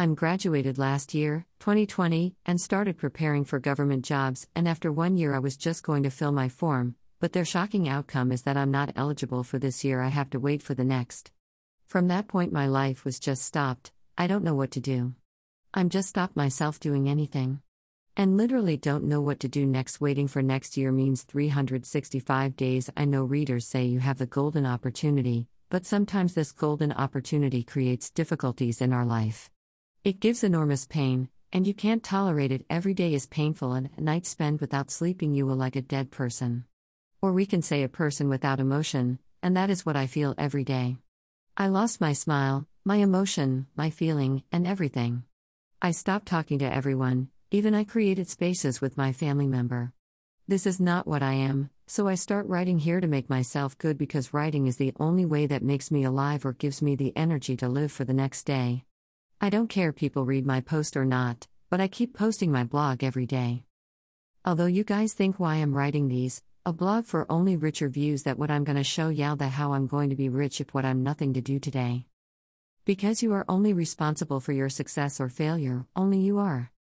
I'm graduated last year, 2020, and started preparing for government jobs, and after one year I was just going to fill my form, but their shocking outcome is that I'm not eligible for this year, I have to wait for the next. From that point, my life was just stopped, I don't know what to do. I'm just stopped myself doing anything. And literally don't know what to do next. Waiting for next year means 365 days. I know readers say you have the golden opportunity, but sometimes this golden opportunity creates difficulties in our life. It gives enormous pain, and you can't tolerate it. Every day is painful, and a night spent without sleeping, you will like a dead person. Or we can say a person without emotion, and that is what I feel every day. I lost my smile, my emotion, my feeling, and everything. I stopped talking to everyone, even I created spaces with my family member. This is not what I am, so I start writing here to make myself good because writing is the only way that makes me alive or gives me the energy to live for the next day. I don't care people read my post or not, but I keep posting my blog every day. Although you guys think why I'm writing these, a blog for only richer views that what I'm gonna show y'all that how I'm going to be rich if what I'm nothing to do today. Because you are only responsible for your success or failure, only you are.